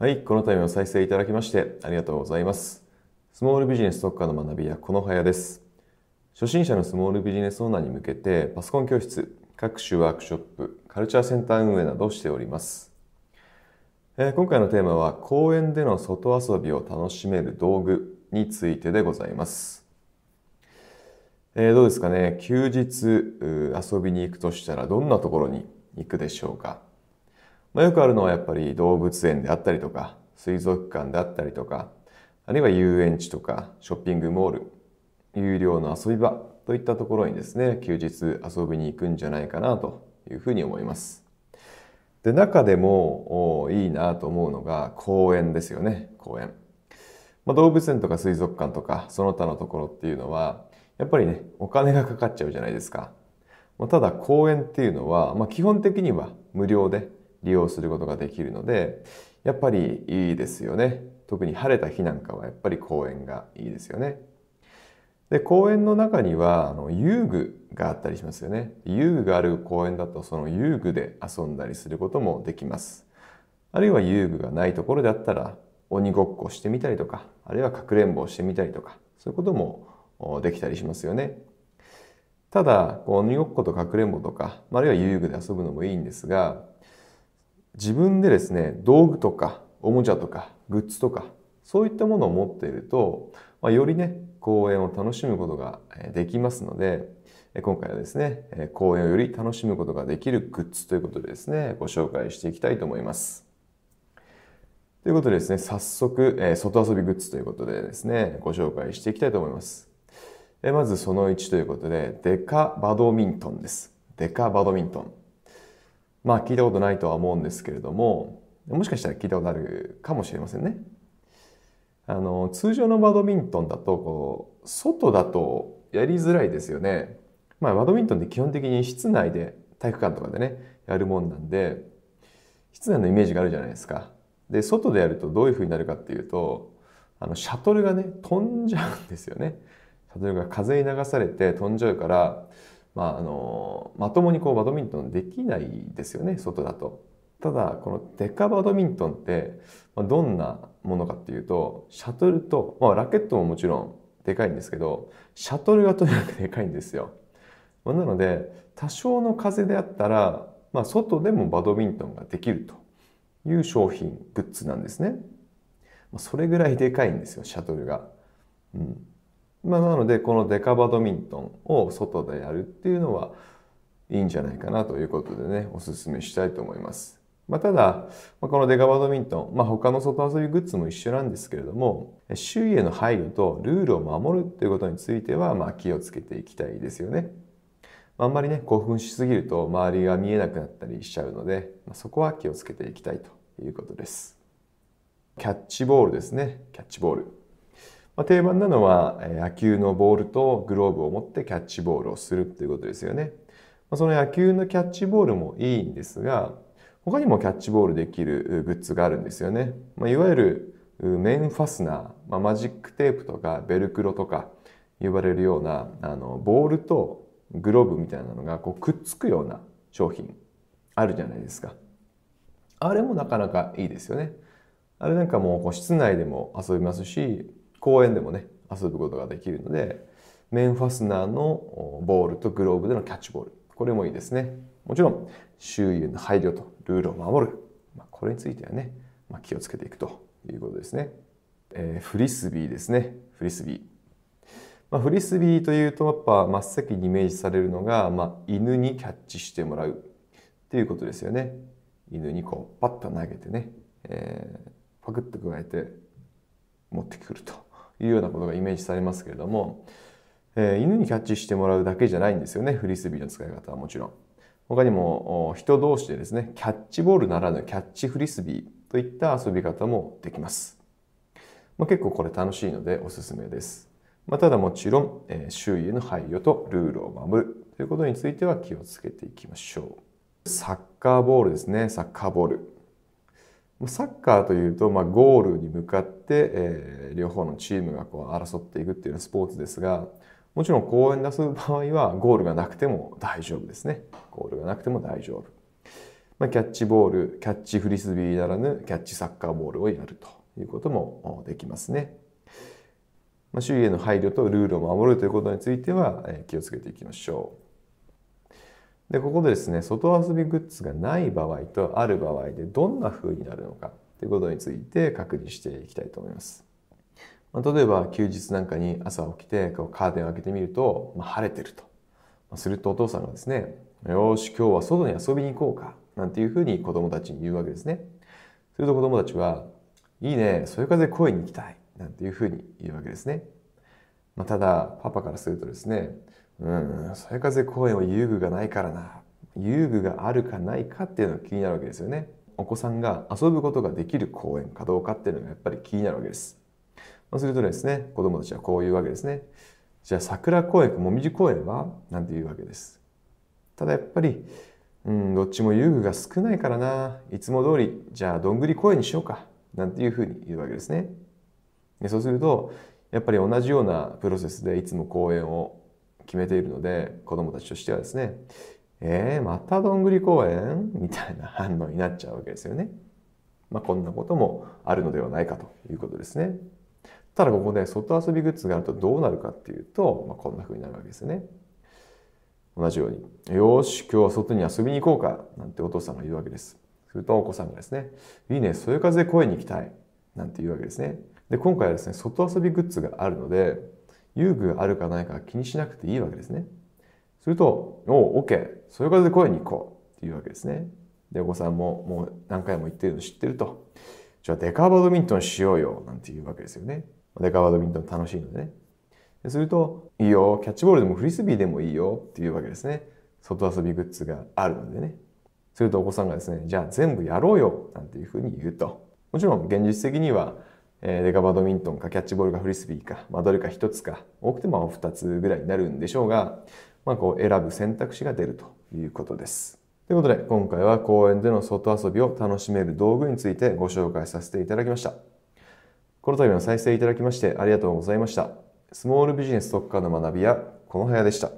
はい、この度も再生いただきましてありがとうございます。スモールビジネス特化の学び屋、このはやです。初心者のスモールビジネスオーナーに向けて、パソコン教室、各種ワークショップ、カルチャーセンター運営などをしております。えー今回のテーマは、公園での外遊びを楽しめる道具についてでございます。えーどうですかね、休日遊びに行くとしたら、どんなところに行くでしょうか？まあ、よくあるのはやっぱり動物園であったりとか、水族館であったりとか、あるいは遊園地とかショッピングモール、有料の遊び場といったところにですね、休日遊びに行くんじゃないかなというふうに思います。で、中でもいいなと思うのが公園ですよね、公園。まあ、動物園とか水族館とかその他のところっていうのは、やっぱりね、お金がかかっちゃうじゃないですか。まあただ公園っていうのは、まあ、基本的には無料で利用することができるので、やっぱりいいですよね。特に晴れた日なんかはやっぱり公園がいいですよね。で、公園の中にはあの遊具があったりしますよね。遊具がある公園だとその遊具で遊んだりすることもできます。あるいは遊具がないところであったら鬼ごっこしてみたりとか、あるいはかくれんぼをしてみたりとか、そういうこともできたりしますよね。ただ、鬼ごっことかくれんぼとか、あるいは遊具で遊ぶのもいいんですが、自分でですね、道具とかおもちゃとかグッズとか、そういったものを持っていると、まあ、よりね、公園を楽しむことができますので、今回はですね、公園をより楽しむことができるグッズということでですね、ご紹介していきたいと思います。ということでですね、早速、え外遊びグッズということでですね、ご紹介していきたいと思います。えまずその1ということで、デカバドミントンです。デカバドミントン。まあ聞いたことないとは思うんですけれども、もしかしたら聞いたことあるかもしれませんね。あの、通常のバドミントンだと、こう、外だとやりづらいですよね。まあバドミントンって基本的に室内で体育館とかでね、やるもんなんで、室内のイメージがあるじゃないですか。で、外でやるとどういう風になるかっていうと、あの、シャトルがね、飛んじゃうんですよね。シャトルが風に流されて飛んじゃうから、まあ、あのまともにこうバドミントンできないですよね外だと。ただこのデカバドミントンって、どんなものかっていうとシャトルと、まあ、ラケットももちろんでかいんですけどシャトルがとにかくでかいんですよ。なので多少の風であったら、まあ、外でもバドミントンができるという商品グッズなんですね。それぐらいでかいんですよシャトルが。うんまあ、なのでこのデカバドミントンを外でやるっていうのはいいんじゃないかなということでねおすすめしたいと思います。まあ、ただこのデカバドミントン、まあ、他の外遊びグッズも一緒なんですけれども周囲への配慮とルールを守るということについてはまあ気をつけていきたいですよね。あんまりね興奮しすぎると周りが見えなくなったりしちゃうので、ま、そこは気をつけていきたいということです。キャッチボールですねキャッチボール。まあ、定番なのは野球のボールとグローブを持ってキャッチボールをするということですよね。まあ、その野球のキャッチボールもいいんですが他にもキャッチボールできるグッズがあるんですよね。まあ、いわゆるう面ファスナー、まあ、マジックテープとかベルクロとか呼ばれるようなあのボールとグローブみたいなのがこうくっつくような商品あるじゃないですか。あれもなかなかいいですよね。あれなんかもうこう室内でも遊びますし公園でもね遊ぶことができるので面ファスナーのボールとグローブでのキャッチボール。これもいいですね。もちろん周囲への配慮とルールを守る、まあ、これについてはね、まあ、気をつけていくということですね、えーフリスビーですね。フリスビー。まあ、フリスビーというとやっぱ真っ先にイメージされるのが、まあ、犬にキャッチしてもらう。っていうことですよね。犬にこうパッと投げてね、えーパクッと加えて持ってくると。いうようなことがイメージされますけれども、えー犬にキャッチしてもらうだけじゃないんですよね。フリスビーの使い方はもちろん。他にも人同士でですねキャッチボールならぬキャッチフリスビーといった遊び方もできます、まあ、結構これ楽しいのでおすすめです、まあ、ただもちろん、えー周囲への配慮とルールを守る。ということについては気をつけていきましょう。サッカーボールですね。サッカーボール。サッカーというと、まあ、ゴールに向かって、えー両方のチームがこう争っていくっていうスポーツですがもちろん公園で遊ぶ場合はゴールがなくても大丈夫ですねゴールがなくても大丈夫まあ、キャッチボール、キャッチフリスビーならぬキャッチサッカーボールをやるということもできますね。まあ、周囲への配慮とルールを守るということについては気をつけていきましょう。で、ここでですね、外遊びグッズがない場合とある場合でどんな風になるのかということについて確認していきたいと思います。まあ、例えば休日なんかに朝起きてこうカーテンを開けてみると、まあ、晴れてると。まあするとお父さんがですね、よし、今日は外に遊びに行こうか。なんていうふうに子供たちに言うわけですね。すると子供たちは、いいね、そよ風公園に行きたい。なんていうふうに言うわけですね。まあ、ただ、パパからするとですね、うん、そよ風公園は遊具がないからな。遊具があるかないかっていうのが気になるわけですよね。お子さんが遊ぶことができる公園かどうかっていうのがやっぱり気になるわけです。そうするとですね、子供たちはこう言うわけですね。じゃあ桜公園かもみじ公園はなんて言うわけです。ただやっぱり、うん、どっちも遊具が少ないからな。いつも通り、じゃあどんぐり公園にしようか。なんていうふうに言うわけですね。でそうすると、やっぱり同じようなプロセスでいつも公園を決めているので、子供たちとしてはですね、えー、またどんぐり公園？みたいな反応になっちゃうわけですよね。まあ、こんなこともあるのではないかということですね。ただここで外遊びグッズがあるとどうなるかっていうと、まあ、こんな風になるわけですよね。同じように、よし、今日は外に遊びに行こうか、なんてお父さんが言うわけです。するとお子さんがですね、いいね、そよ風公園に行きたい、なんて言うわけですね。で、今回はですね、外遊びグッズがあるので、遊具があるかないか気にしなくていいわけですね。すると、おう、OK、そよ風公園に行こうっていうわけですね。で、お子さんももう何回も言ってるの知ってると。じゃあデカバドミントンしようよ、なんていうわけですよね。デカバドミントン楽しいのでね。ですると、いいよ、キャッチボールでもフリスビーでもいいよっていうわけですね。外遊びグッズがあるのでね。するとお子さんがですね、じゃあ全部やろうよなんていうふうに言うと。もちろん現実的には、え、デカバドミントンかキャッチボールかフリスビーか、まあ、どれか一つか、多くても二つぐらいになるんでしょうが、まあ、こう選ぶ選択肢が出るということです。ということで、今回は公園での外遊びを楽しめる道具についてご紹介させていただきました。この度の再生いただきましてありがとうございました。スモールビジネス特化の学びやこの部屋でした。